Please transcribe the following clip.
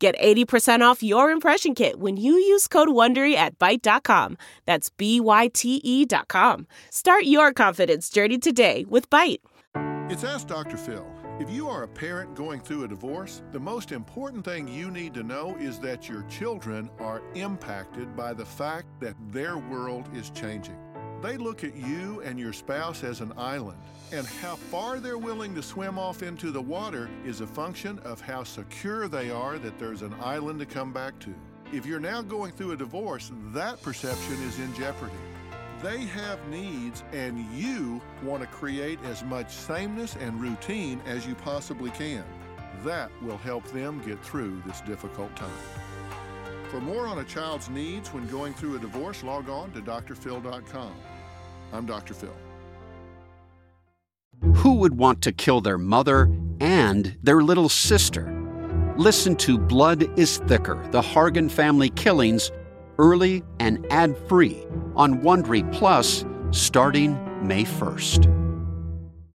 Get 80% off your impression kit when you use code WONDERY at Byte.com. That's B-Y-T-E dot com. Start your confidence journey today with Byte. It's Ask Dr. Phil. If you are a parent going through a divorce, the most important thing you need to know is that your children are impacted by the fact that their world is changing. They look at you and your spouse as an island, and how far they're willing to swim off into the water is a function of how secure they are that there's an island to come back to. If you're now going through a divorce, that perception is in jeopardy. They have needs, and you want to create as much sameness and routine as you possibly can. That will help them get through this difficult time. For more on a child's needs when going through a divorce, log on to drphil.com. I'm Dr. Phil. Who would want to kill their mother and their little sister? Listen to Blood is Thicker The Hargan Family Killings early and ad free on Wondery Plus starting May 1st.